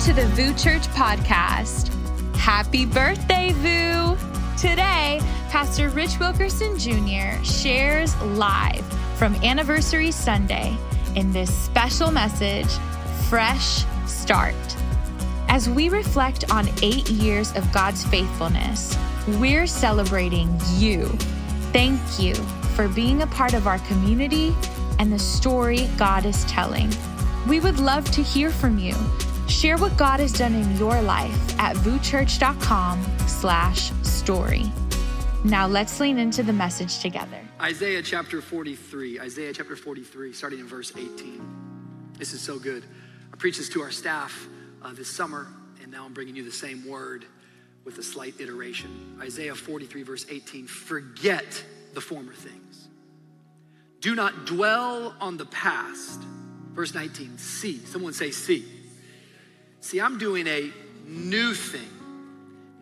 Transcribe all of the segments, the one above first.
to the VOUS Church podcast. Happy birthday, VOUS! Today, Pastor Rich Wilkerson Jr. shares live from Anniversary Sunday in this special message, Fresh Start. As we reflect on eight years of God's faithfulness, we're celebrating you. Thank you for being a part of our community and the story God is telling. We would love to hear from you. Share what God has done in your life at vouschurch.com slash story. Now let's lean into the message together. Isaiah chapter 43, Isaiah chapter 43, starting in verse 18. This is so good. I preached this to our staff uh, this summer, and now I'm bringing you the same word with a slight iteration. Isaiah 43, verse 18 Forget the former things. Do not dwell on the past. Verse 19, see. Someone say, see. See, I'm doing a new thing.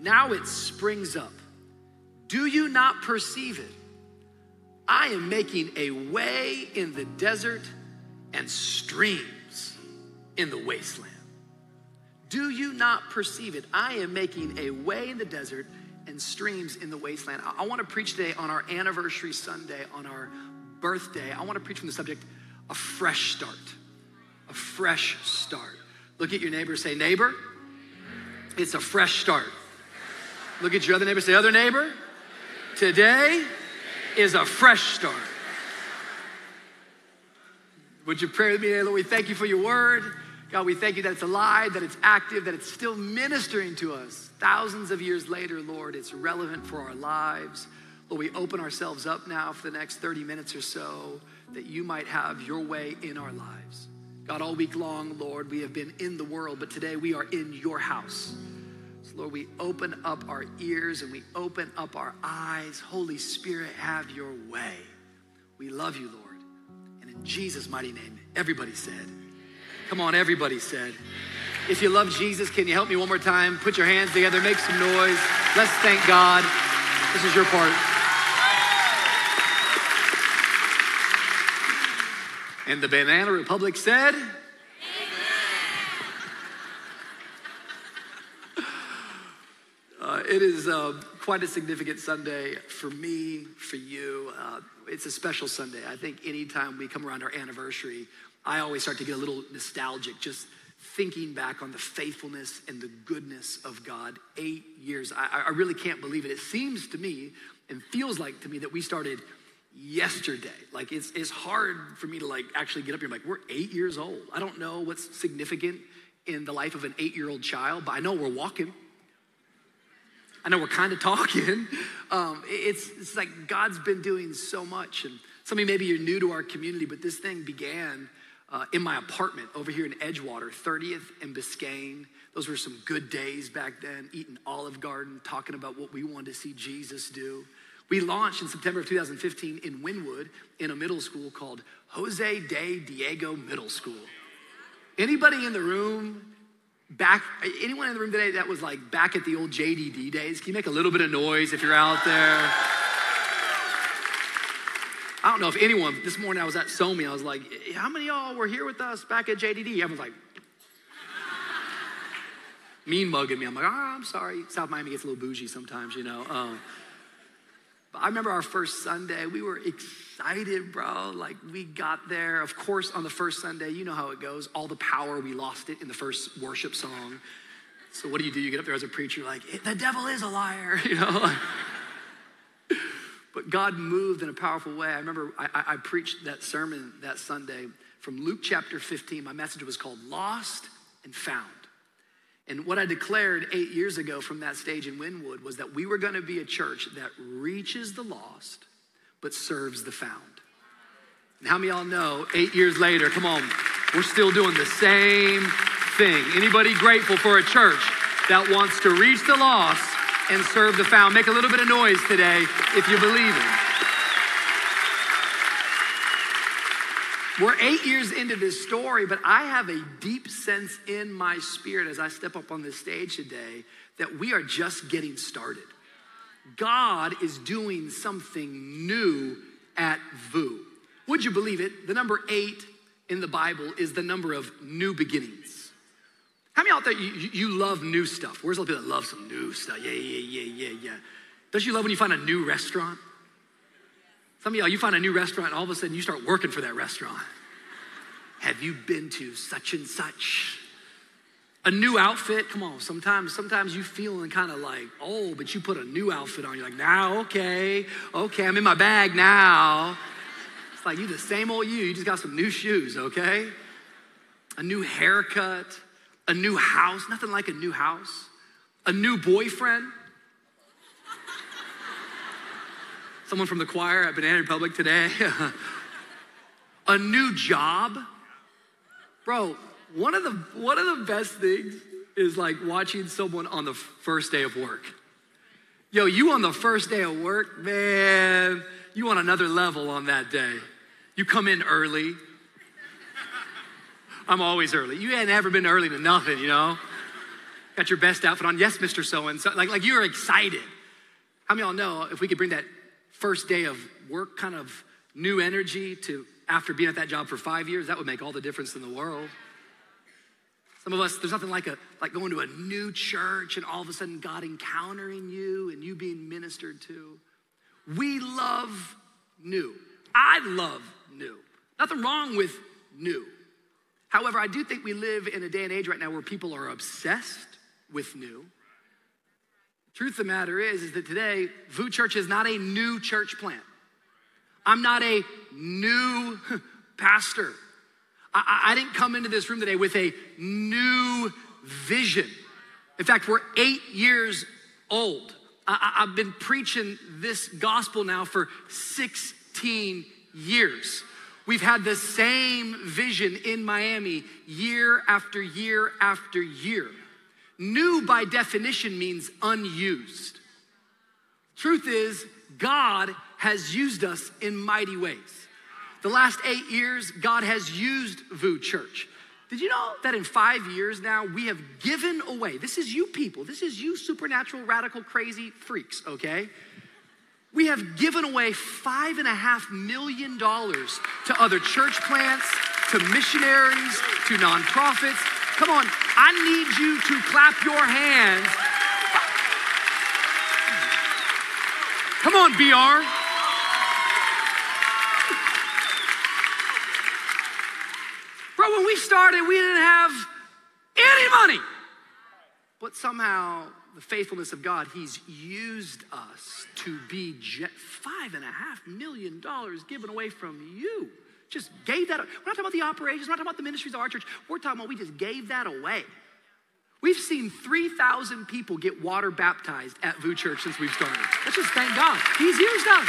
Now it springs up. Do you not perceive it? I am making a way in the desert and streams in the wasteland. Do you not perceive it? I am making a way in the desert and streams in the wasteland. I, want to preach today on our anniversary Sunday, on our birthday. I want to preach from the subject a fresh start. A fresh start. Look at your neighbor, say, Neighbor, it's a fresh start. Look at your other neighbor, say, Other neighbor, today is a fresh start. Would you pray with me, Lord? We thank you for your word. God, we thank you that it's alive, that it's active, that it's still ministering to us. Thousands of years later, Lord, it's relevant for our lives. Lord, we open ourselves up now for the next 30 minutes or so that you might have your way in our lives. God, all week long, Lord, we have been in the world, but today we are in your house. So, Lord, we open up our ears and we open up our eyes. Holy Spirit, have your way. We love you, Lord. And in Jesus' mighty name, everybody said, Come on, everybody said. If you love Jesus, can you help me one more time? Put your hands together, make some noise. Let's thank God. This is your part. And the Banana Republic said, Uh, it is uh, quite a significant Sunday for me, for you. Uh, it's a special Sunday. I think anytime we come around our anniversary, I always start to get a little nostalgic just thinking back on the faithfulness and the goodness of God. Eight years. I, I really can't believe it. It seems to me and feels like to me that we started yesterday. Like it's, it's hard for me to like actually get up here. I'm like, we're eight years old. I don't know what's significant in the life of an eight-year-old child, but I know we're walking. I know we're kind of talking. Um, it's, it's like God's been doing so much. And some of you, maybe you're new to our community, but this thing began uh, in my apartment over here in Edgewater, 30th and Biscayne. Those were some good days back then, eating Olive Garden, talking about what we wanted to see Jesus do. We launched in September of 2015 in Wynwood in a middle school called Jose de Diego Middle School. Anybody in the room back, anyone in the room today that was like back at the old JDD days? Can you make a little bit of noise if you're out there? I don't know if anyone, this morning I was at SOMI, I was like, how many y'all were here with us back at JDD? Everyone's like, mean mugging me. I'm like, oh, I'm sorry. South Miami gets a little bougie sometimes, you know. Um, I remember our first Sunday, we were excited, bro. Like we got there. Of course, on the first Sunday, you know how it goes. All the power, we lost it in the first worship song. So what do you do? You get up there as a preacher, like, the devil is a liar, you know? but God moved in a powerful way. I remember I, I, preached that sermon that Sunday from Luke chapter 15. My message was called Lost and Found. And what I declared eight years ago from that stage in Wynwood was that we were going to be a church that reaches the lost but serves the found. And how many y'all know eight years later, come on, we're still doing the same thing. Anybody grateful for a church that wants to reach the lost and serve the found? Make a little bit of noise today if you believe it. We're eight years into this story, but I have a deep sense in my spirit as I step up on this stage today that we are just getting started. God is doing something new at VOUS. Would you believe it? The number eight in the Bible is the number of new beginnings. How many out there, you, you love new stuff? Where's the people that love some new stuff? Yeah, yeah, yeah, yeah, yeah. Don't you love when you find a new restaurant? Some of y'all, you find a new restaurant all of a sudden you start working for that restaurant. Have you been to such and such? A new outfit, come on, sometimes, sometimes you feeling kind of like, oh, but you put a new outfit on, you're like, now, okay, okay, I'm in my bag now. It's like you the same old you, you just got some new shoes, okay? A new haircut, a new house, nothing like a new house, a new boyfriend. Someone from the choir at Banana Republic today. a new job. Bro, one of the one of the best things is like watching someone on the first day of work. Yo, you on the first day of work, man, you on another level on that day. You come in early. I'm always early. You ain't ever been early to nothing, you know? Got your best outfit on. Yes, Mr. So and so. Like, like you're excited. How many y'all know if we could bring that first day of work kind of new energy to after being at that job for five years, that would make all the difference in the world. Some of us, there's nothing like a like going to a new church and all of a sudden God encountering you and you being ministered to. We love new. I love new. Nothing wrong with new. However, I do think we live in a day and age right now where people are obsessed with new. Truth of the matter is, is that today, VOUS Church is not a new church plant. I'm not a new pastor. I, I didn't come into this room today with a new vision. In fact, we're eight years old. I, have been preaching this gospel now for 16 years. We've had the same vision in Miami year after year after year. New, by definition, means unused. Truth is, God has used us in mighty ways. The last eight years, God has used VOUS Church. Did you know that in five years now, we have given away, this is you people, this is you supernatural, radical, crazy freaks, okay? We have given away five and a half million dollars to other church plants, to missionaries, to nonprofits. Come on, I need you to clap your hands. Come on, BR. Bro, when we started, we didn't have any money. But somehow, the faithfulness of God, He's used us to be jet, five and a half million dollars given away from you. Just gave that. We're not talking about the operations, we're not talking about the ministries of our church. We're talking about we just gave that away. We've seen 3,000 people get water baptized at VOUS Church since we've started. Let's just thank God. He's used us.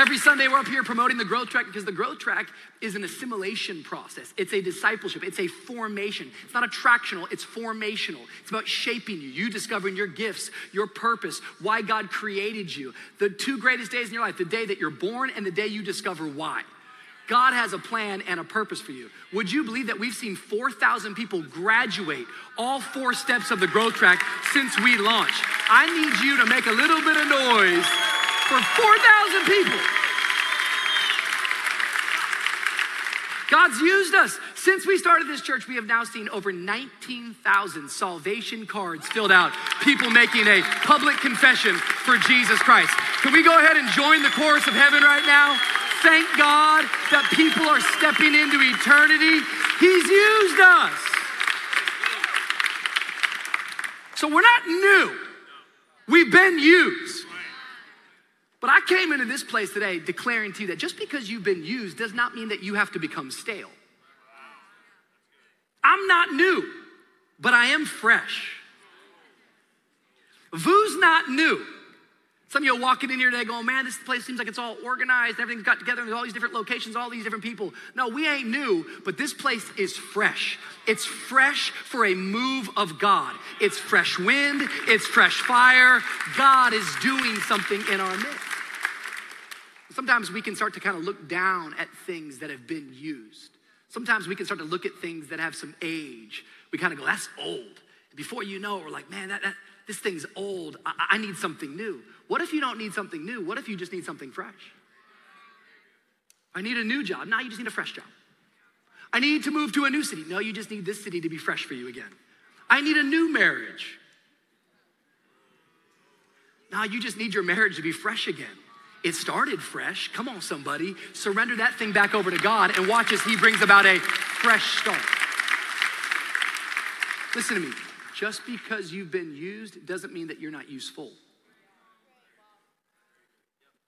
Every Sunday, we're up here promoting the growth track because the growth track is an assimilation process. It's a discipleship, it's a formation. It's not attractional, it's formational. It's about shaping you, you discovering your gifts, your purpose, why God created you. The two greatest days in your life the day that you're born and the day you discover why. God has a plan and a purpose for you. Would you believe that we've seen 4,000 people graduate all four steps of the growth track since we launched? I need you to make a little bit of noise for 4,000 people. God's used us. Since we started this church, we have now seen over 19,000 salvation cards filled out, people making a public confession for Jesus Christ. Can we go ahead and join the chorus of heaven right now? Thank God that people are stepping into eternity. He's used us. So we're not new, we've been used. But I came into this place today declaring to you that just because you've been used does not mean that you have to become stale. I'm not new, but I am fresh. VOUS not new. Some of you are walking in here today going, man, this place seems like it's all organized, everything's got together, there's all these different locations, all these different people. No, we ain't new, but this place is fresh. It's fresh for a move of God. It's fresh wind, it's fresh fire. God is doing something in our midst. Sometimes we can start to kind of look down at things that have been used. Sometimes we can start to look at things that have some age. We kind of go, that's old. Before you know it, we're like, man, that, that this thing's old. I, I need something new. What if you don't need something new? What if you just need something fresh? I need a new job. Now you just need a fresh job. I need to move to a new city. No, you just need this city to be fresh for you again. I need a new marriage. No, you just need your marriage to be fresh again. It started fresh. Come on, somebody. Surrender that thing back over to God and watch as He brings about a fresh start. Listen to me. Just because you've been used doesn't mean that you're not useful.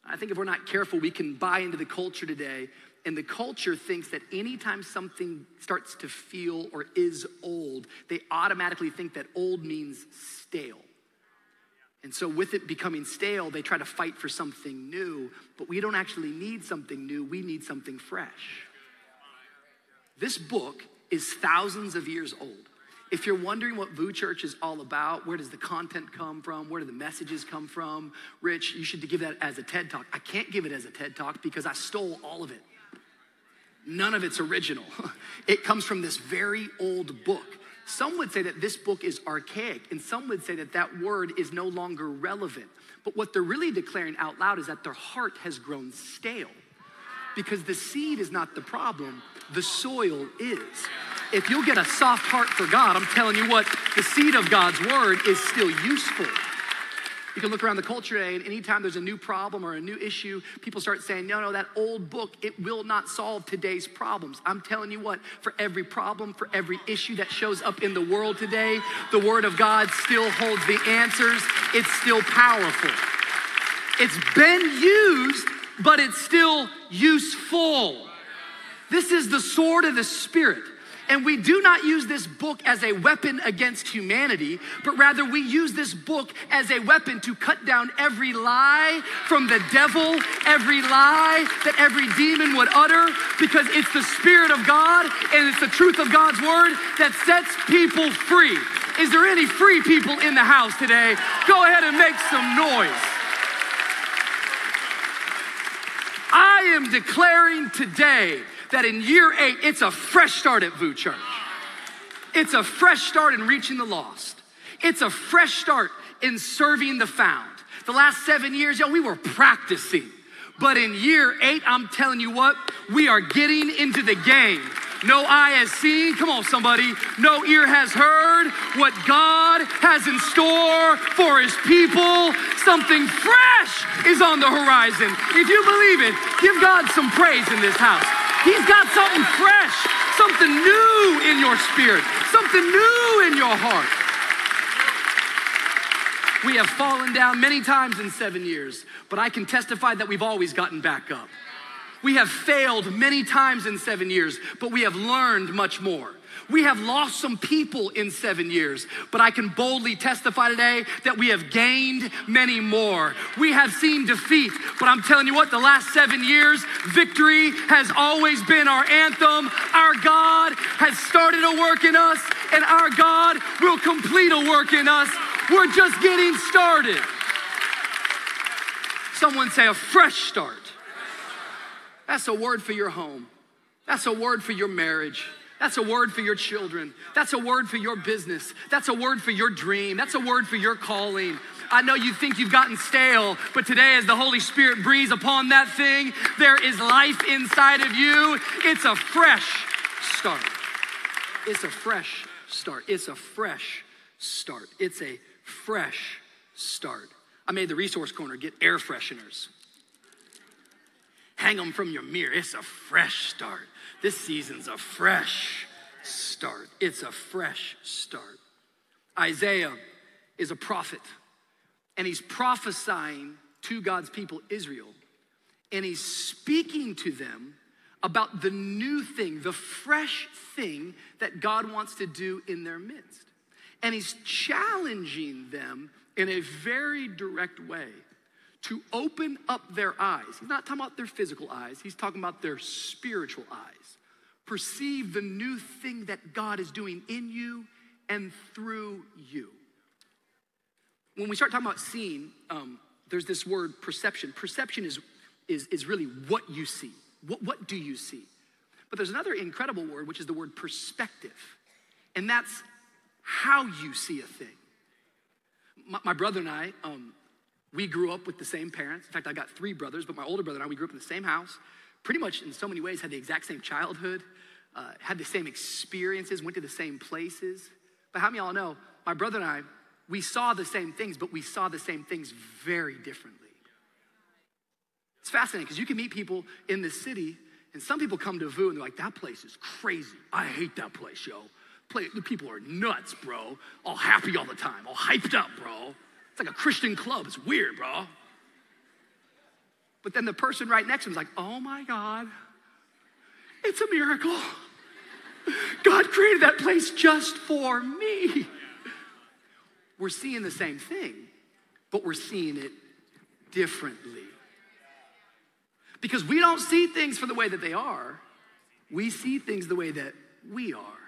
I think if we're not careful, we can buy into the culture today, and the culture thinks that anytime something starts to feel or is old, they automatically think that old means stale. And so, with it becoming stale, they try to fight for something new, but we don't actually need something new, we need something fresh. This book is thousands of years old. If you're wondering what VOUS Church is all about, where does the content come from? Where do the messages come from? Rich, you should give that as a TED Talk. I can't give it as a TED Talk because I stole all of it. None of it's original. It comes from this very old book. Some would say that this book is archaic, and some would say that that word is no longer relevant. But what they're really declaring out loud is that their heart has grown stale because the seed is not the problem, the soil is. If you'll get a soft heart for God, I'm telling you what, the seed of God's word is still useful. You can look around the culture today, and anytime there's a new problem or a new issue, people start saying, no, no, that old book, it will not solve today's problems. I'm telling you what, for every problem, for every issue that shows up in the world today, the Word of God still holds the answers. It's still powerful. It's been used, but it's still useful. This is the sword of the Spirit. And we do not use this book as a weapon against humanity, but rather we use this book as a weapon to cut down every lie from the devil, every lie that every demon would utter, because it's the Spirit of God and it's the truth of God's word that sets people free. Is there any free people in the house today? Go ahead and make some noise. I am declaring today that in year eight, it's a fresh start at VOUS Church. It's a fresh start in reaching the lost. It's a fresh start in serving the found. The last seven years, yo, we were practicing. But in year eight, I'm telling you what, we are getting into the game. No eye has seen, come on, somebody, no ear has heard what God has in store for his people. Something fresh is on the horizon. If you believe it, give God some praise in this house. He's got something fresh, something new in your spirit, something new in your heart. We have fallen down many times in seven years, but I can testify that we've always gotten back up. We have failed many times in seven years, but we have learned much more. We have lost some people in seven years, but I can boldly testify today that we have gained many more. We have seen defeat, but I'm telling you what, the last seven years, victory has always been our anthem. Our God has started a work in us, and our God will complete a work in us. We're just getting started. Someone say a fresh start. That's a word for your home. That's a word for your marriage. That's a word for your children. That's a word for your business. That's a word for your dream. That's a word for your calling. I know you think you've gotten stale, but today, as the Holy Spirit breathes upon that thing, there is life inside of you. It's a fresh start. It's a fresh start. It's a fresh start. It's a fresh start. I made the resource corner get air fresheners. Hang them from your mirror. It's a fresh start. This season's a fresh start. It's a fresh start. Isaiah is a prophet, and he's prophesying to God's people, Israel, and he's speaking to them about the new thing, the fresh thing that God wants to do in their midst. And he's challenging them in a very direct way to open up their eyes. He's not talking about their physical eyes, he's talking about their spiritual eyes. Perceive the new thing that God is doing in you and through you. When we start talking about seeing, um, there's this word perception. Perception is, is, is really what you see. What, what do you see? But there's another incredible word, which is the word perspective. And that's how you see a thing. My, my brother and I, um, we grew up with the same parents. In fact, I got three brothers, but my older brother and I, we grew up in the same house. Pretty much in so many ways had the exact same childhood. Uh, had the same experiences, went to the same places. But how many of y'all know, my brother and I, we saw the same things, but we saw the same things very differently. It's fascinating because you can meet people in the city, and some people come to VOUS and they're like, that place is crazy. I hate that place, yo. Play, the people are nuts, bro. All happy all the time, all hyped up, bro. It's like a Christian club. It's weird, bro. But then the person right next to him is like, oh my God, it's a miracle. God created that place just for me. We're seeing the same thing, but we're seeing it differently. Because we don't see things for the way that they are, we see things the way that we are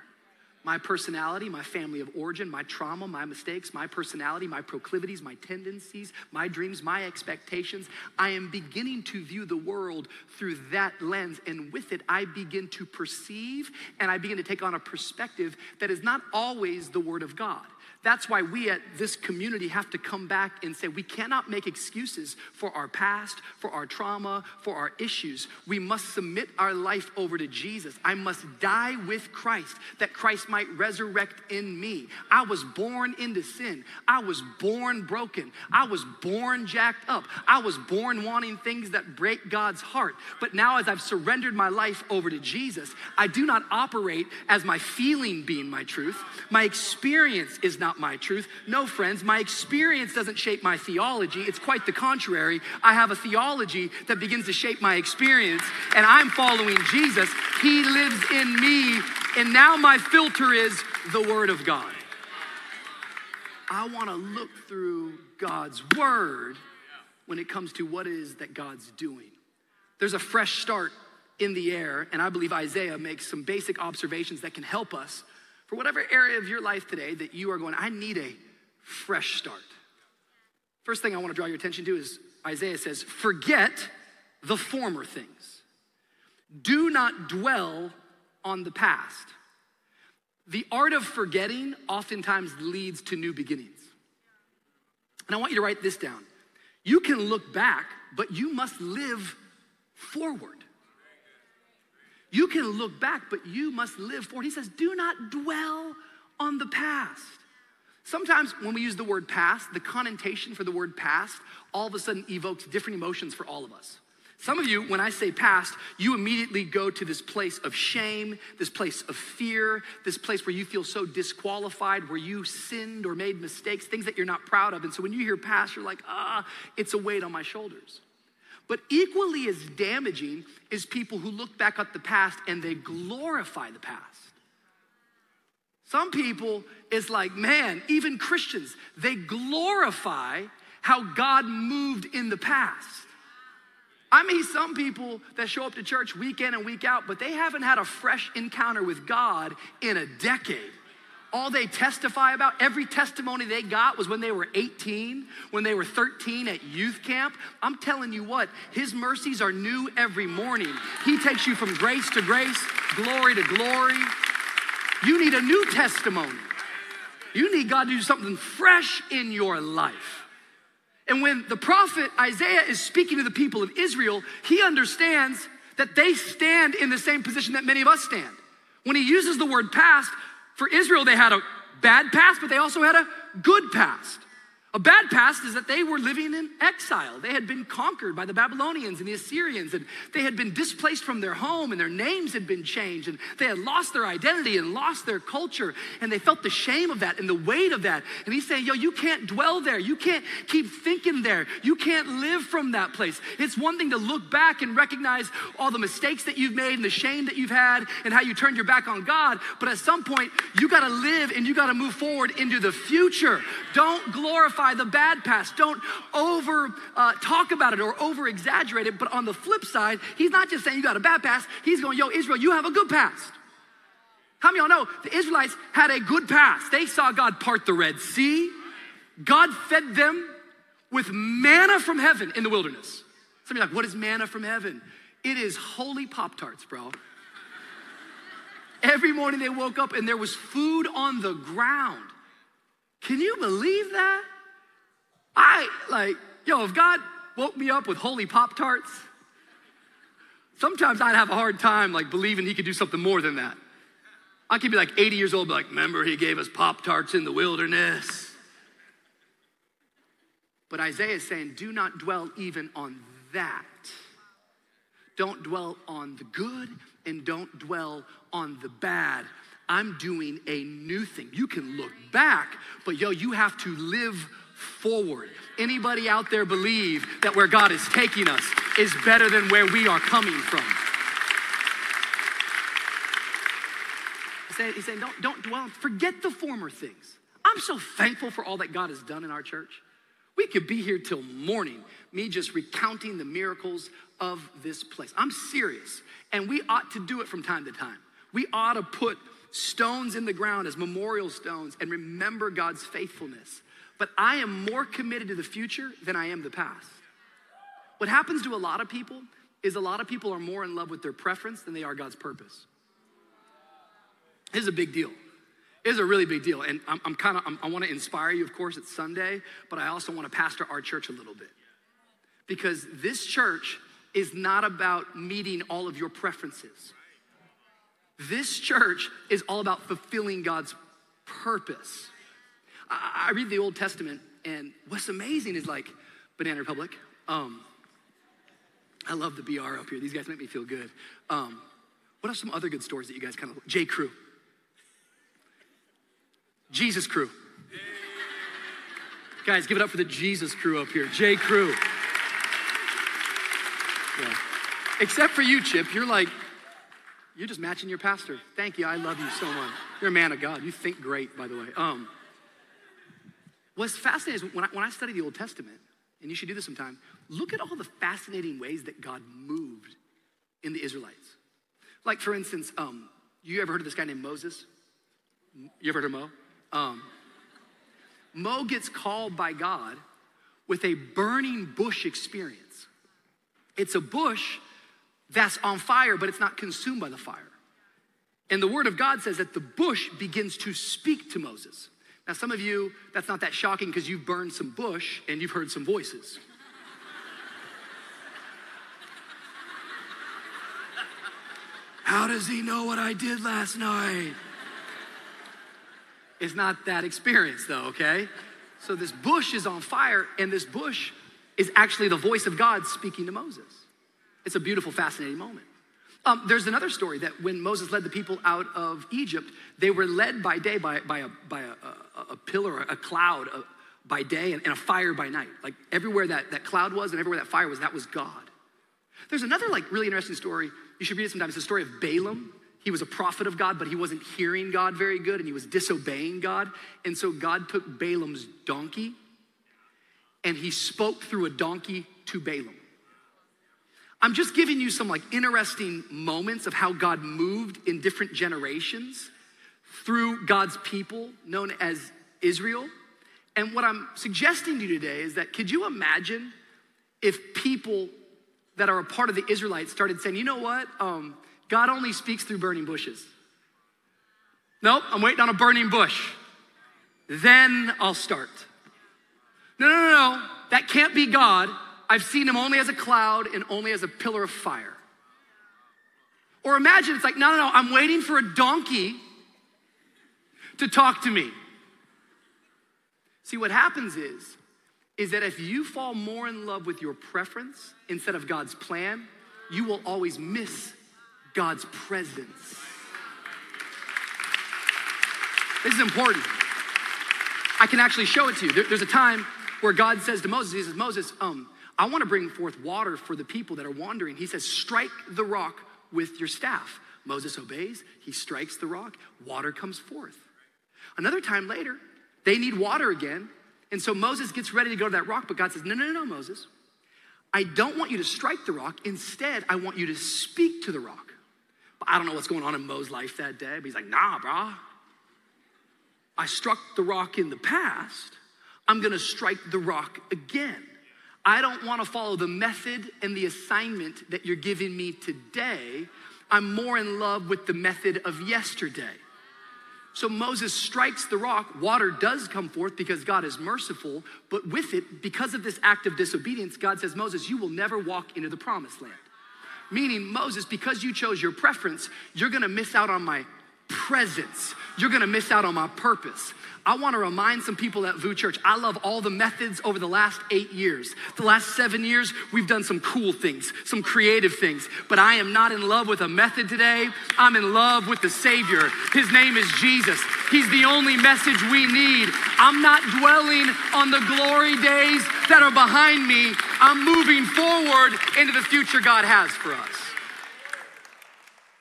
my personality, my family of origin, my trauma, my mistakes, my personality, my proclivities, my tendencies, my dreams, my expectations. I am beginning to view the world through that lens. And with it, I begin to perceive and I begin to take on a perspective that is not always the Word of God. That's why we at this community have to come back and say we cannot make excuses for our past, for our trauma, for our issues. We must submit our life over to Jesus. I must die with Christ that Christ might resurrect in me. I was born into sin. I was born broken. I was born jacked up. I was born wanting things that break God's heart. But now, as I've surrendered my life over to Jesus, I do not operate as my feeling being my truth. My experience is not not my truth. No, friends, my experience doesn't shape my theology. It's quite the contrary. I have a theology that begins to shape my experience, and I'm following Jesus. He lives in me, and now my filter is the Word of God. I want to look through God's Word when it comes to what it is that God's doing. There's a fresh start in the air, and I believe Isaiah makes some basic observations that can help us for whatever area of your life today that you are going, I need a fresh start. First thing I want to draw your attention to is Isaiah says, Forget the former things. Do not dwell on the past. The art of forgetting oftentimes leads to new beginnings. And I want you to write this down. You can look back, but you must live forward. You can look back, but you must live forward. He says, do not dwell on the past. Sometimes when we use the word past, the connotation for the word past all of a sudden evokes different emotions for all of us. Some of you, when I say past, you immediately go to this place of shame, this place of fear, this place where you feel so disqualified, where you sinned or made mistakes, things that you're not proud of. And so when you hear past, you're like, ah, it's a weight on my shoulders. But equally as damaging is people who look back at the past and they glorify the past. Some people is like, man, even Christians, they glorify how God moved in the past. I mean, some people that show up to church week in and week out, but they haven't had a fresh encounter with God in a decade all they testify about, every testimony they got was when they were 18, when they were 13 at youth camp. I'm telling you what, His mercies are new every morning. He takes you from grace to grace, glory to glory. You need a new testimony. You need God to do something fresh in your life. And when the prophet Isaiah is speaking to the people of Israel, he understands that they stand in the same position that many of us stand. When he uses the word past, for Israel, they had a bad past, but they also had a good past. A bad past is that they were living in exile. They had been conquered by the Babylonians and the Assyrians, and they had been displaced from their home, and their names had been changed, and they had lost their identity and lost their culture, and they felt the shame of that and the weight of that. And he's saying, Yo, you can't dwell there. You can't keep thinking there. You can't live from that place. It's one thing to look back and recognize all the mistakes that you've made and the shame that you've had and how you turned your back on God, but at some point, you got to live and you got to move forward into the future. Don't glorify glorify the bad past. Don't over uh, talk about it or over exaggerate it. But on the flip side, he's not just saying you got a bad past. He's going, yo, Israel, you have a good past. How many of y'all know the Israelites had a good past? They saw God part the Red Sea. God fed them with manna from heaven in the wilderness. Some of you like, what is manna from heaven? It is holy Pop Tarts, bro. Every morning they woke up and there was food on the ground. Can you believe that? I like, yo, if God woke me up with holy Pop Tarts, Sometimes I'd have a hard time like believing he could do something more than that. I could be like 80 years old, like, remember he gave us Pop Tarts in the wilderness. But Isaiah is saying, do not dwell even on that. Don't dwell on the good and don't dwell on the bad. I'm doing a new thing. You can look back, but yo, you have to live forward. Anybody out there believe that where God is taking us is better than where we are coming from? He's saying, he's saying don't, don't dwell, forget the former things. I'm so thankful for all that God has done in our church. We could be here till morning, me just recounting the miracles of this place. I'm serious. And we ought to do it from time to time. We ought to put stones in the ground as memorial stones and remember God's faithfulness. But I am more committed to the future than I am the past. What happens to a lot of people is a lot of people are more in love with their preference than they are God's purpose. This is a big deal. It is a really big deal. And I'm, I'm kind of, I want to inspire you, of course, it's Sunday, but I also want to pastor our church a little bit. Because this church is not about meeting all of your preferences. This church is all about fulfilling God's purpose. I, I read the Old Testament, and what's amazing is like Banana Republic. Um, I love the BR up here. These guys make me feel good. Um, what are some other good stories that you guys kind of, J. Crew. Jesus crew. Guys, give it up for the Jesus crew up here. J. Crew. Yeah. Except for you, Chip. You're like, you're just matching your pastor. Thank you. I love you so much. You're a man of God. You think great, by the way. Um, what's fascinating is when I, when I study the Old Testament, and you should do this sometime, look at all the fascinating ways that God moved in the Israelites. Like, for instance, um, you ever heard of this guy named Moses? You ever heard of Mo? Um, Mo gets called by God with a burning bush experience. It's a bush that's on fire, but it's not consumed by the fire. And the word of God says that the bush begins to speak to Moses. Now, some of you, that's not that shocking because you've burned some bush and you've heard some voices. How does he know what I did last night? It's not that experience, though, okay? So this bush is on fire, and this bush is actually the voice of God speaking to Moses. It's a beautiful, fascinating moment. Um, there's another story that when Moses led the people out of Egypt, they were led by day by, by, a, by a, a, a pillar, a cloud uh, by day, and, and a fire by night. Like everywhere that, that cloud was and everywhere that fire was, that was God. There's another like really interesting story. You should read it sometime. It's the story of Balaam. He was a prophet of God, but he wasn't hearing God very good and he was disobeying God. And so God took Balaam's donkey and he spoke through a donkey to Balaam. I'm just giving you some like interesting moments of how God moved in different generations through God's people known as Israel. And what I'm suggesting to you today is that could you imagine if people that are a part of the Israelites started saying, you know what? Um, God only speaks through burning bushes. Nope, I'm waiting on a burning bush. Then I'll start. No, no, no, no. That can't be God. I've seen him only as a cloud and only as a pillar of fire. Or imagine it's like, no, no, no, I'm waiting for a donkey to talk to me. See, what happens is, is that if you fall more in love with your preference instead of God's plan, you will always miss God's presence. This is important. I can actually show it to you. There, there's a time where God says to Moses, He says, Moses, um, I want to bring forth water for the people that are wandering. He says, strike the rock with your staff. Moses obeys, he strikes the rock, water comes forth. Another time later, they need water again. And so Moses gets ready to go to that rock, but God says, No, no, no, no, Moses. I don't want you to strike the rock. Instead, I want you to speak to the rock. But I don't know what's going on in Mo's life that day, but he's like, nah, brah. I struck the rock in the past. I'm gonna strike the rock again. I don't wanna follow the method and the assignment that you're giving me today. I'm more in love with the method of yesterday. So Moses strikes the rock. Water does come forth because God is merciful, but with it, because of this act of disobedience, God says, Moses, you will never walk into the promised land meaning Moses, because you chose your preference, you're gonna miss out on my presence. You're gonna miss out on my purpose. I wanna remind some people at VOUS Church, I love all the methods over the last eight years. The last seven years, we've done some cool things, some creative things, but I am not in love with a method today. I'm in love with the Savior. His name is Jesus. He's the only message we need. I'm not dwelling on the glory days that are behind me. I'm moving forward into the future God has for us.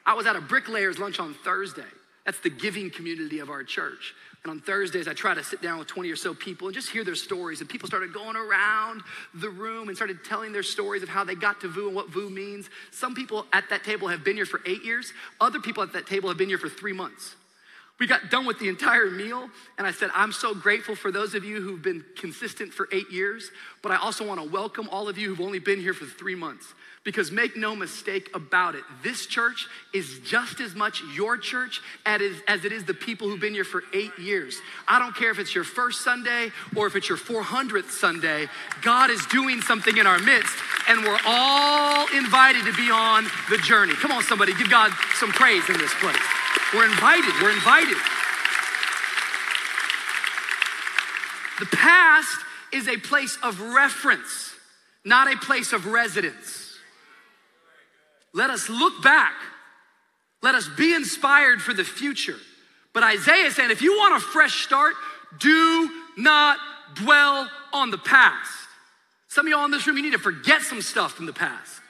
I was at a bricklayer's lunch on Thursday. That's the giving community of our church. And on Thursdays, I try to sit down with 20 or so people and just hear their stories. And people started going around the room and started telling their stories of how they got to VOUS and what VOUS means. Some people at that table have been here for eight years, other people at that table have been here for three months. We got done with the entire meal, and I said, I'm so grateful for those of you who've been consistent for eight years, but I also want to welcome all of you who've only been here for three months. Because make no mistake about it, this church is just as much your church as it is the people who've been here for eight years. I don't care if it's your first Sunday or if it's your 400th Sunday, God is doing something in our midst, and we're all invited to be on the journey. Come on, somebody, give God some praise in this place. We're invited, we're invited. The past is a place of reference, not a place of residence. Let us look back. Let us be inspired for the future. But Isaiah said, if you want a fresh start, do not dwell on the past. Some of y'all in this room, you need to forget some stuff from the past.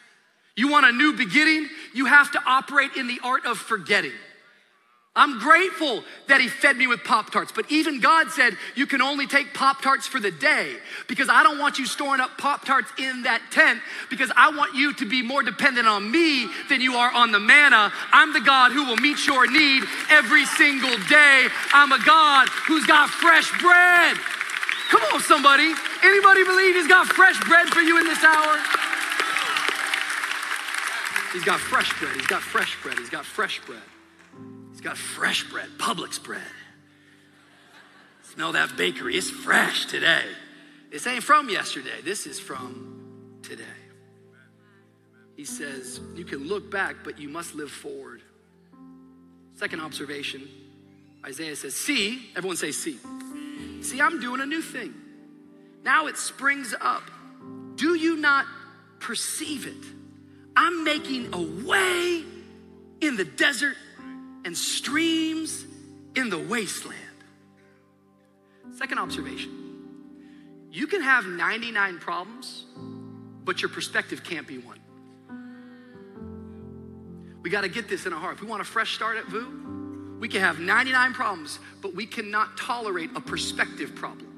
You want a new beginning, you have to operate in the art of forgetting. I'm grateful that he fed me with Pop Tarts, but even God said you can only take Pop Tarts for the day because I don't want you storing up Pop Tarts in that tent because I want you to be more dependent on me than you are on the manna. I'm the God who will meet your need every single day. I'm a God who's got fresh bread. Come on, somebody. Anybody believe he's got fresh bread for you in this hour? He's got fresh bread. He's got fresh bread. He's got fresh bread got fresh bread, Publix bread. Smell that bakery, it's fresh today. This ain't from yesterday, this is from today. He says, You can look back, but you must live forward. Second observation Isaiah says, See, everyone say, See. See, I'm doing a new thing. Now it springs up. Do you not perceive it? I'm making a way in the desert and streams in the wasteland. Second observation you can have 99 problems, but your perspective can't be one. We got to get this in our heart. If we want a fresh start at VOUS, we can have 99 problems, but we cannot tolerate a perspective problem.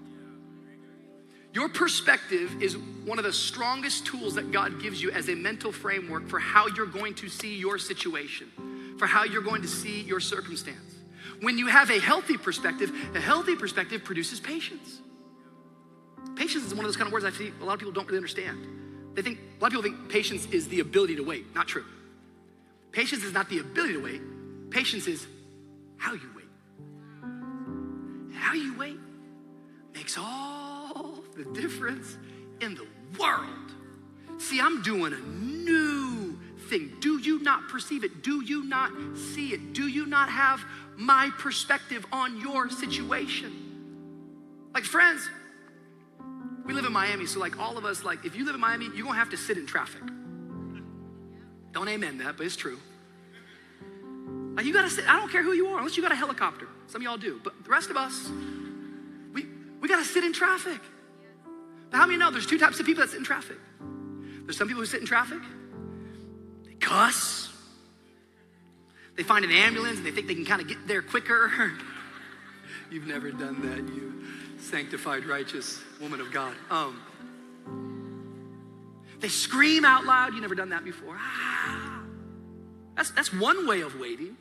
Your perspective is one of the strongest tools that God gives you as a mental framework for how you're going to see your situation for how you're going to see your circumstance. When you have a healthy perspective, a healthy perspective produces patience. Patience is one of those kind of words I see a lot of people don't really understand. They think, a lot of people think patience is the ability to wait. Not true. Patience is not the ability to wait, patience is how you wait. How you wait makes all the difference in the world. See, I'm doing a new thing. Do you not perceive it? Do you not see it? Do you not have my perspective on your situation? Like, friends, we live in Miami, so like all of us, like if you live in Miami, you're gonna have to sit in traffic. Don't amen that, but it's true. Like you gotta sit, I don't care who you are, unless you got a helicopter. Some of y'all do, but the rest of us, we, we gotta sit in traffic. But how many know there's two types of people that sit in traffic? There's some people who sit in traffic cuss. They find an ambulance and they think they can kind of get there quicker. You've never done that, you sanctified, righteous woman of God. Um, they scream out loud. You've never done that before. Ah. That's, that's one way of waiting.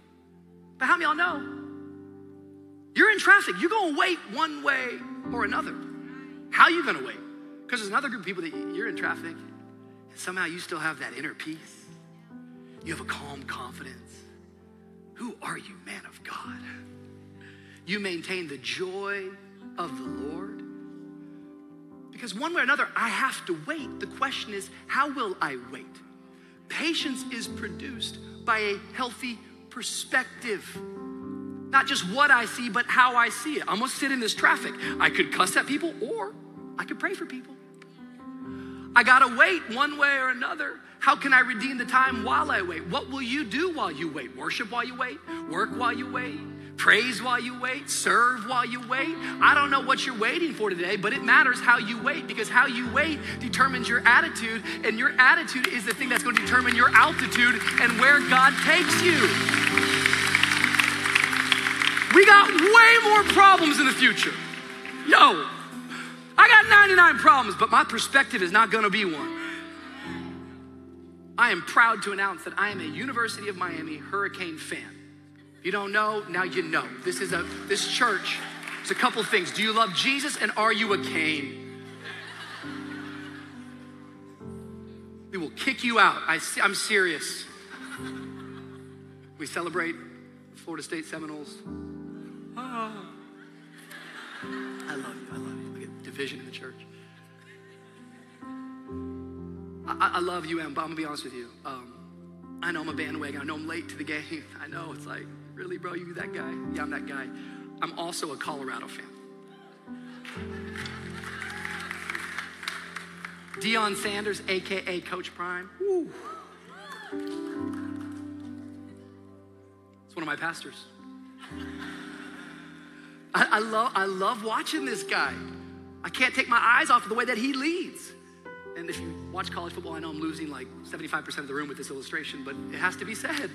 But how many of y'all know? You're in traffic. You're going to wait one way or another. How are you going to wait? Because there's another group of people that you're in traffic, and somehow you still have that inner peace. You have a calm confidence. Who are you, man of God? You maintain the joy of the Lord. Because one way or another, I have to wait. The question is, how will I wait? patience is produced by a healthy perspective. Not just what I see, but how I see it. I'm gonna sit in this traffic. I could cuss at people or I could pray for people. I gotta wait one way or another. How can I redeem the time while I wait? What will you do while you wait? Worship while you wait? Work while you wait? Praise while you wait? Serve while you wait? I don't know what you're waiting for today, but it matters how you wait because how you wait determines your attitude, and your attitude is the thing that's to determine your altitude and where God takes you. We got way more problems in the future. Yo, I got 99 problems, but my perspective is not gonna be one. I am proud to announce that I am a University of Miami Hurricane fan. You don't know, now you know. This is a this church. It's a couple things. Do you love Jesus and are you a cane? We will kick you out. I, I'm serious. We celebrate Florida State Seminoles. Oh. I love you. I love you. Division in the church. I, I love you, but I'm gonna be honest with you. Um, I know I'm a bandwagon. I know I'm late to the game. I know it's like, really, bro, you that guy? Yeah, I'm that guy. I'm also a Colorado fan. Deion Sanders, aka Coach Prime. Woo. It's one of my pastors. I, I, love, I love watching this guy. I can't take my eyes off of the way that he leads. And if you watch college football, I know I'm losing like 75% of the room with this illustration, but it has to be said.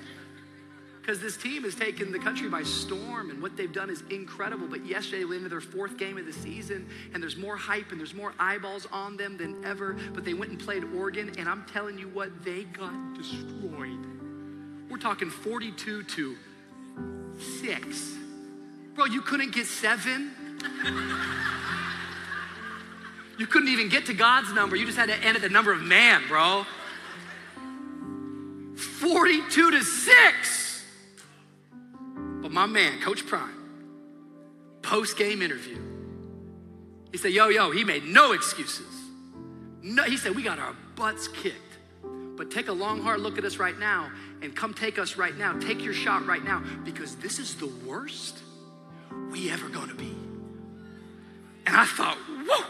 Because this team has taken the country by storm, and what they've done is incredible. But yesterday, they went into their fourth game of the season, and there's more hype and there's more eyeballs on them than ever. But they went and played Oregon, and I'm telling you what, they got destroyed. We're talking 42 to 6. Bro, you couldn't get seven? you couldn't even get to God's number. You just had to end at the number of man, bro. 42 to 6. But my man, Coach Prime, post game interview, he said, Yo, yo, he made no excuses. No, he said, We got our butts kicked. But take a long, hard look at us right now and come take us right now. Take your shot right now because this is the worst we ever gonna be. And I thought, whoa,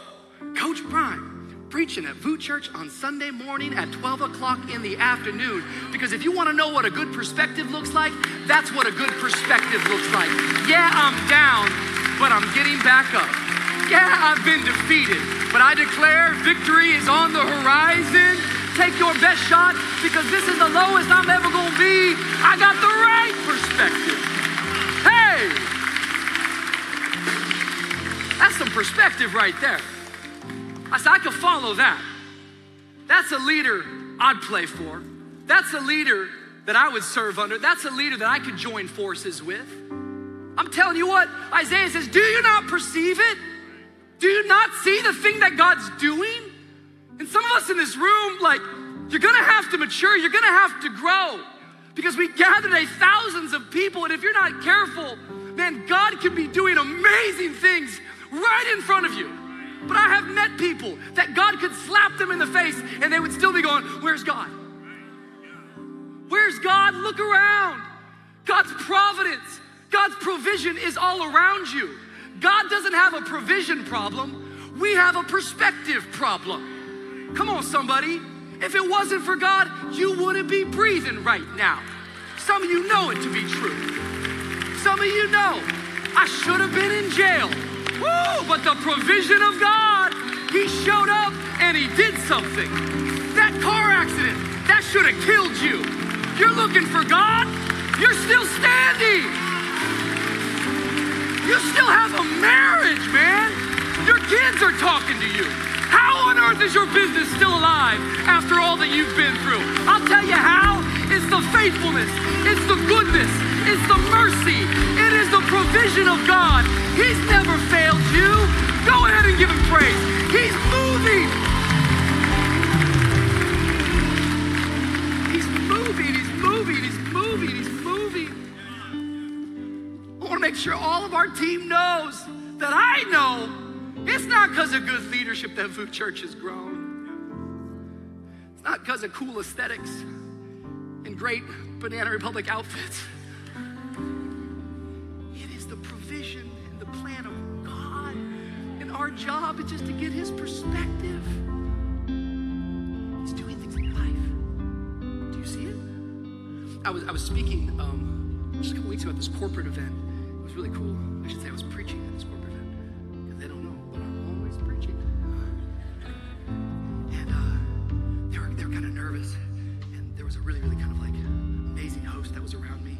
Coach Prime preaching at VOUS Church on Sunday morning at 12 o'clock in the afternoon. Because if you wanna know what a good perspective looks like, that's what a good perspective looks like. Yeah, I'm down, but I'm getting back up. Yeah, I've been defeated, but I declare victory is on the horizon. Take your best shot because this is the lowest I'm ever gonna be. I got the right perspective. Hey! That's some perspective right there. I said, I could follow that. That's a leader I'd play for. That's a leader that I would serve under. That's a leader that I could join forces with. I'm telling you what, Isaiah says, Do you not perceive it? Do you not see the thing that God's doing? And some of us in this room, like, you're gonna have to mature, you're gonna have to grow. Because we gather today thousands of people, and if you're not careful, man, God can be doing amazing things right in front of you. But I have met people that God could slap them in the face and they would still be going, Where's God? Where's God? Look around. God's providence, God's provision is all around you. God doesn't have a provision problem, we have a perspective problem. Come on, somebody. If it wasn't for God, you wouldn't be breathing right now. Some of you know it to be true. Some of you know I should have been in jail. Woo! But the provision of God, He showed up and He did something. That car accident, that should have killed you. You're looking for God, you're still standing. You still have a marriage, man. Your kids are talking to you. How on earth is your business still alive after all that you've been through? I'll tell you how. It's the faithfulness, it's the goodness, it's the mercy, it is the provision of God. He's never failed our team knows that I know it's not because of good leadership that VOUS Church has grown. It's not because of cool aesthetics. and great Banana Republic outfits. It is the provision and the plan of God. And our job is just to get his perspective. He's doing things in life. Do you see it? I was, I was speaking um, just a couple weeks ago at this corporate event. Was really cool. I should say I was preaching at this corporate event because they don't know, but I'm always preaching. And uh, they were, they were kind of nervous. And there was a really, really kind of like amazing host that was around me.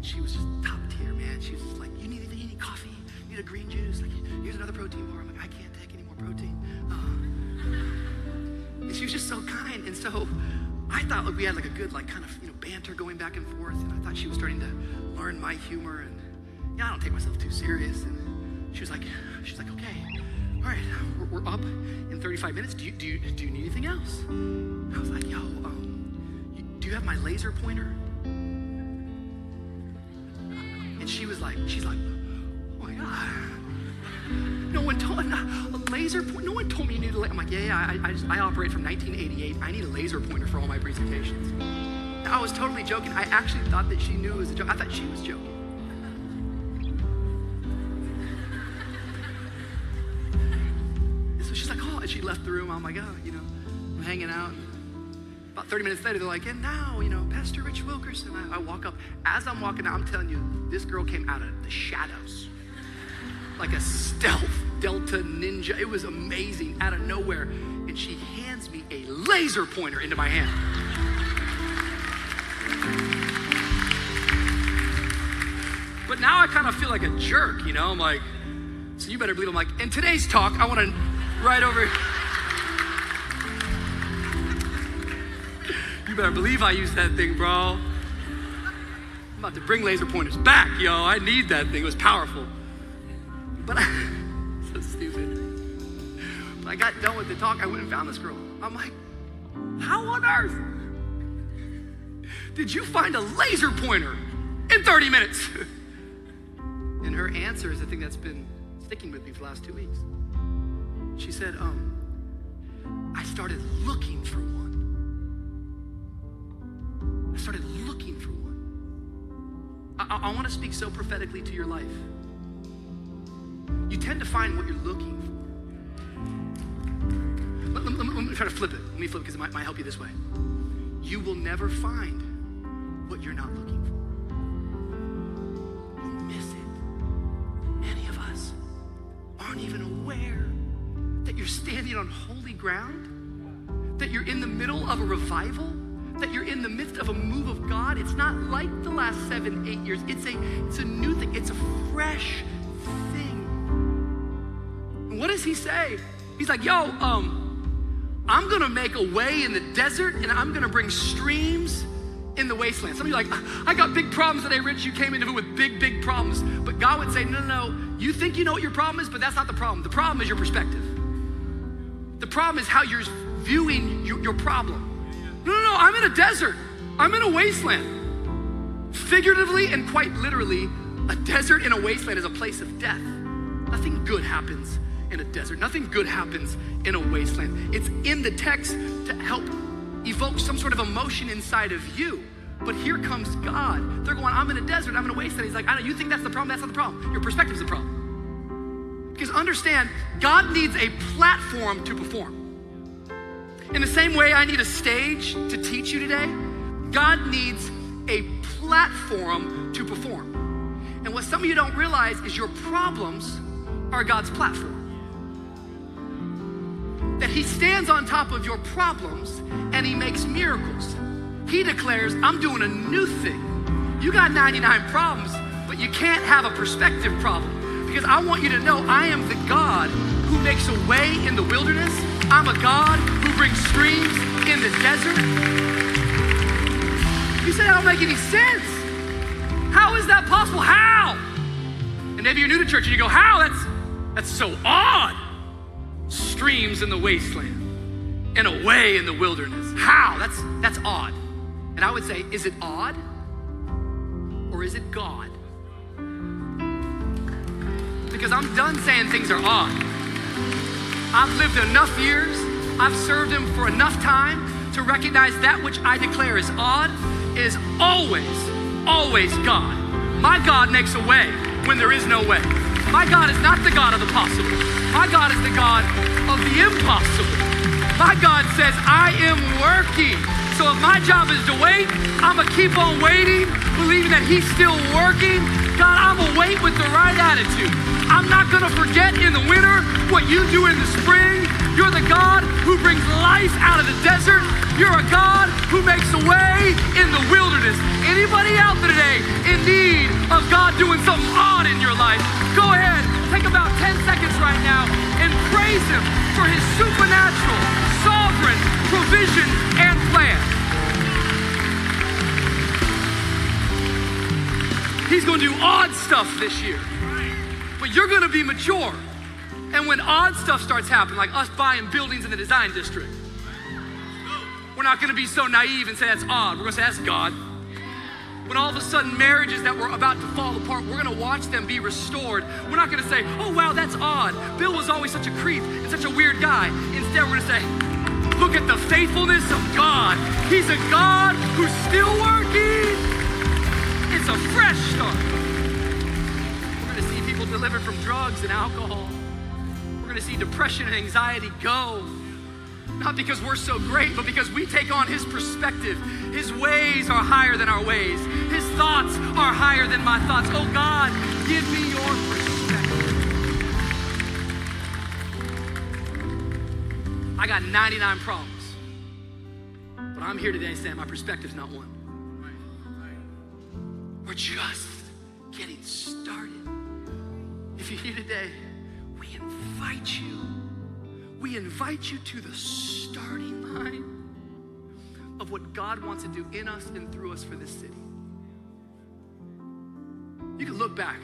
She was just top tier, man. She was just like, you need anything? You need coffee? You need a green juice? Like, here's another protein bar. I'm like, I can't take any more protein. Uh, and she was just so kind. And so I thought like we had like a good like kind of you know banter going back and forth. And I thought she was starting to learn my humor. And yeah, I don't take myself too serious. And she was like, she's like, okay, all right, we're, we're up in 35 minutes. Do you, do you, do you need anything else? I was like, yo, um, you, do you have my laser pointer? And she was like, she's like, oh my God. No one told, a laser point, no one told me you needed. I'm like, yeah, yeah, I, I, just, I operate from 1988. I need a laser pointer for all my presentations. I was totally joking. I actually thought that she knew it was a joke. I thought she was joking. Left the room. I'm like, oh, you know, I'm hanging out. About 30 minutes later, they're like, and now, you know, Pastor Rich Wilkerson. I, I walk up. As I'm walking out, I'm telling you, this girl came out of the shadows like a stealth Delta ninja. It was amazing out of nowhere. And she hands me a laser pointer into my hand. But now I kind of feel like a jerk, you know? I'm like, so you better believe I'm like, in today's talk, I want to right over. Better believe I used that thing, bro. I'm about to bring laser pointers back, yo. I need that thing. It was powerful. But I, so stupid. But I got done with the talk. I went and found this girl. I'm like, how on earth did you find a laser pointer in 30 minutes? And her answer is the thing that's been sticking with me for the last two weeks. She said, um, I started looking for one. I started looking for one. I, I, want to speak so prophetically to your life. You tend to find what you're looking for. Let, let- let me- try to flip it. Let me flip it because it might, might help you this way. You will never find what you're not looking for. You miss it. Many of us aren't even aware that you're standing on holy ground, that you're in the middle of a revival, that you're in the midst of a move of God. It's not like the last seven, eight years. It's a, it's a new thing. It's a fresh thing. And what does he say? He's like, yo, um, I'm gonna make a way in the desert and I'm gonna bring streams in the wasteland. Some of you like, I got big problems today, Rich. You came into it with big, big problems. But God would say, no, no, no. You think you know what your problem is, but that's not the problem. The problem is your perspective. The problem is how you're viewing your, your problem. No, no, no. I'm in a desert. I'm in a wasteland. Figuratively and quite literally, a desert and a wasteland is a place of death. Nothing good happens in a desert. Nothing good happens in a wasteland. It's in the text to help evoke some sort of emotion inside of you. But here comes God. They're going, I'm in a desert, I'm in a wasteland. He's like, I know, you think that's the problem? That's not the problem. Your perspective's the problem. Because understand, God needs a platform to perform. In the same way I need a stage to teach you today, God needs a platform to perform. And what some of you don't realize is your problems are God's platform. That He stands on top of your problems and He makes miracles. He declares, I'm doing a new thing. You got 99 problems, but you can't have a perspective problem because I want you to know I am the God who makes a way in the wilderness. I'm a God who brings streams in the desert. You say that don't make any sense. How is that possible? How? And maybe you're new to church and you go, How? That's that's so odd. Streams in the wasteland and a way in the wilderness. How? That's that's odd. And I would say, is it odd or is it God? Because I'm done saying things are odd. I've lived enough years, I've served Him for enough time to recognize that which I declare is odd is always, always God. My God makes a way when there is no way. My God is not the God of the possible. My God is the God of the impossible. My God says, I am working. So if my job is to wait, I'm going to keep on waiting, believing that He's still working. God, I'm going to wait with the right attitude. I'm not going to forget in the winter what you do in the spring. You're the God who brings life out of the desert. You're a God who makes a way in the wilderness. Anybody out there today in need of God doing He's going to do odd stuff this year, but you're going to be mature. And when odd stuff starts happening, like us buying buildings in the design district, we're not gonna be so naive and say that's odd. We're gonna say that's God. When all of a sudden marriages that were about to fall apart, we're gonna watch them be restored. We're not gonna say, oh wow, that's odd. Bill was always such a creep and such a weird guy. Instead, we're gonna say, look at the faithfulness of God. He's a God who's still working. A fresh start. We're gonna see people delivered from drugs and alcohol we're going to see depression and anxiety go. Not because we're so great, but because we take on His perspective. His ways are higher than our ways, His thoughts are higher than my thoughts. Oh God, give me your perspective. I got 99 problems, but I'm here today saying my perspective's not one. We're just getting started. If you're here today, we invite you, we invite you to the starting line of what God wants to do in us and through us for this city. You can look back,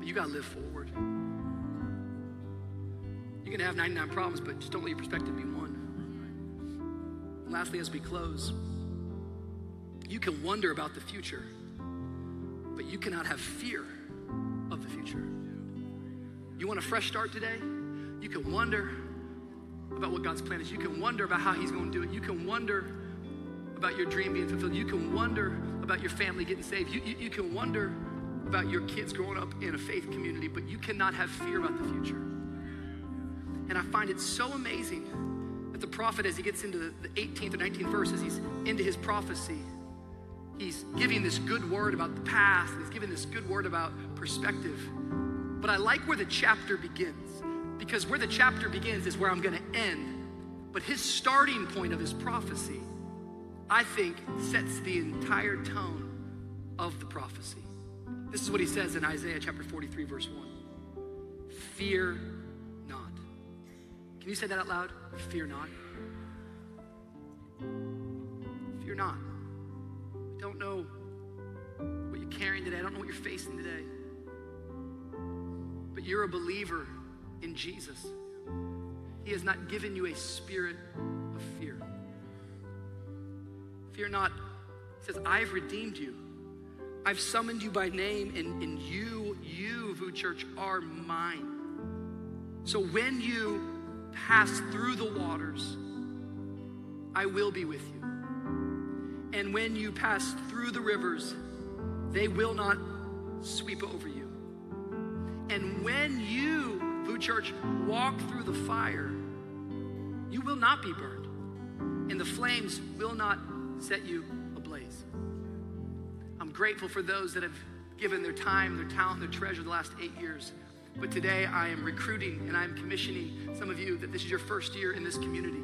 but you got to live forward. You can have 99 problems, but just don't let your perspective be one. And lastly, as we close, you can wonder about the future, but you cannot have fear of the future. You want a fresh start today? You can wonder about what God's plan is. You can wonder about how He's going to do it. You can wonder about your dream being fulfilled. You can wonder about your family getting saved. You, you, you can wonder about your kids growing up in a faith community, but you cannot have fear about the future. And I find it so amazing that the prophet, as he gets into the, the 18th or 19th verses, he's into his prophecy. He's giving this good word about the past, he's giving this good word about perspective. But I like where the chapter begins because where the chapter begins is where I'm going to end. But his starting point of his prophecy, I think, sets the entire tone of the prophecy. This is what he says in Isaiah chapter 43, verse 1 Fear not. Can you say that out loud? Fear not. Fear not. Don't know what you're carrying today, I don't know what you're facing today. But you're a believer in Jesus. He has not given you a spirit of fear. Fear not. He says, I've redeemed you. I've summoned you by name, and, and you, you, VOUS Church, are mine. So when you pass through the waters, I will be with you. And when you pass through the rivers, they will not sweep over you. And when you VOUS Church, walk through the fire, you will not be burned, and the flames will not set you ablaze. I'm grateful for those that have given their time, their talent, their treasure the last eight years. But today I am recruiting and I'm commissioning some of you that this is your first year in this community.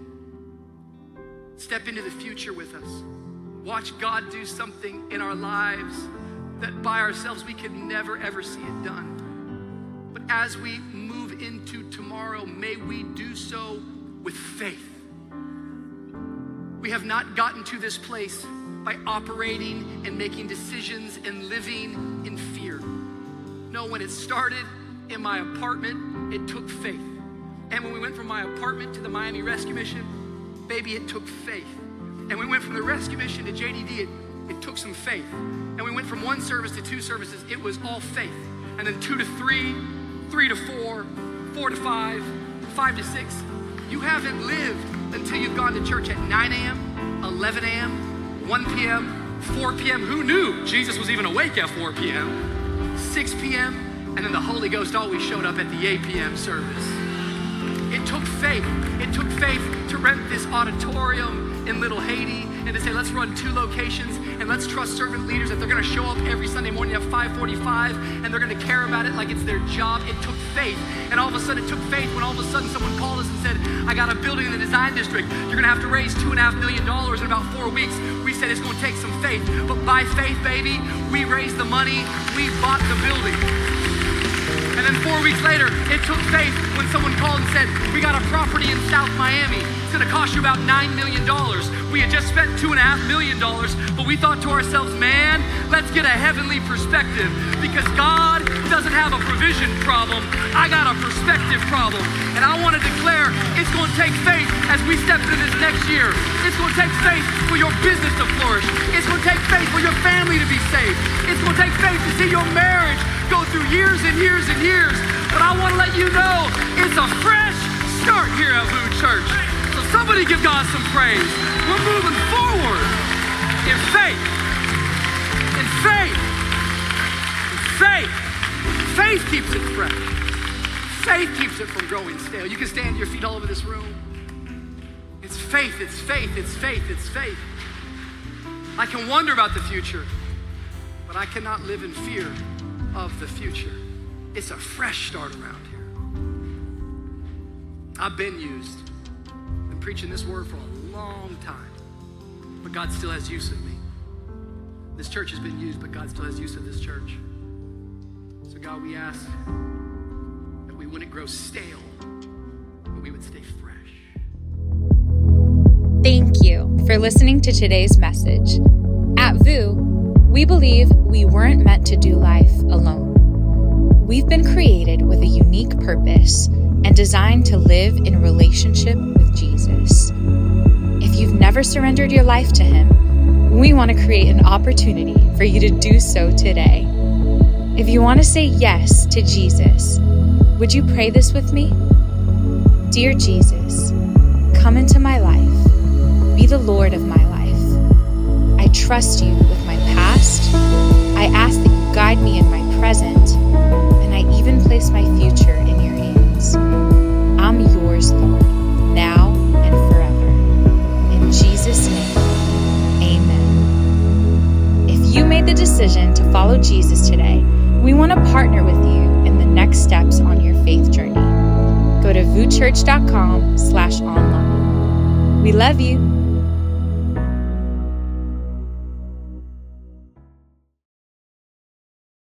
Step into the future with us. Watch God do something in our lives that by ourselves we could never ever see it done. But as we move into tomorrow, may we do so with faith. We have not gotten to this place by operating and making decisions and living in fear. No, when it started in my apartment, it took faith. And when we went from my apartment to the Miami Rescue Mission, baby, it took faith. And we went from the Rescue Mission to JDD, it, it took some faith. And we went from one service to two services, it was all faith. And then two to three, three to four, four to five, five to six. You haven't lived until you've gone to church at 9 a.m., 11 a.m., 1 p.m., 4 p.m., who knew Jesus was even awake at 4 p.m.? 6 p.m., and then the Holy Ghost always showed up at the 8 p.m. service. It took faith. It took faith to rent this auditorium in Little Haiti and to say, let's run two locations and let's trust servant leaders that they're going to show up every Sunday morning at 545 and they're going to care about it like it's their job. It took faith. And all of a sudden, it took faith when all of a sudden someone called us and said, I got a building in the design district. You're going to have to raise two and a half million dollars in about four weeks. We said it's going to take some faith. But by faith, baby, we raised the money. We bought the building. And then four weeks later, it took faith when someone called and said, We got a property in South Miami. It's gonna cost you about $9 million. We had just spent $2.5 million, but we thought to ourselves, man, let's get a heavenly perspective because God doesn't have a provision problem. I got a perspective problem. And I wanna declare it's gonna take faith as we step into this next year. It's gonna take faith for your business to flourish. It's gonna take faith for your family to be saved. It's gonna take faith to see your marriage go through years and years and years. But I want to let you know it's a fresh start here at VOUS Church. So somebody give God some praise. We're moving forward in faith. In faith. In faith. Faith keeps it fresh. Faith keeps it from growing stale. You can stand your feet all over this room. It's faith, it's faith, it's faith, it's faith. I can wonder about the future, but I cannot live in fear of the future. It's a fresh start around here. I've been used. Been preaching this word for a long time. But God still has use of me. This church has been used, but God still has use of this church. So God, we ask that we wouldn't grow stale, but we would stay fresh. Thank you for listening to today's message. At VOUS, we believe we weren't meant to do life alone. We've been created with a unique purpose and designed to live in relationship with Jesus. If you've never surrendered your life to Him, we want to create an opportunity for you to do so today. If you want to say yes to Jesus, would you pray this with me? Dear Jesus, come into my life, be the Lord of my life. I trust you with my past. I ask that you guide me in my present, and I even place my future in your hands. I'm yours, Lord, now and forever. In Jesus' name, amen. If you made the decision to follow Jesus today, we want to partner with you in the next steps on your faith journey. Go to vouschurch.com slash online. We love you.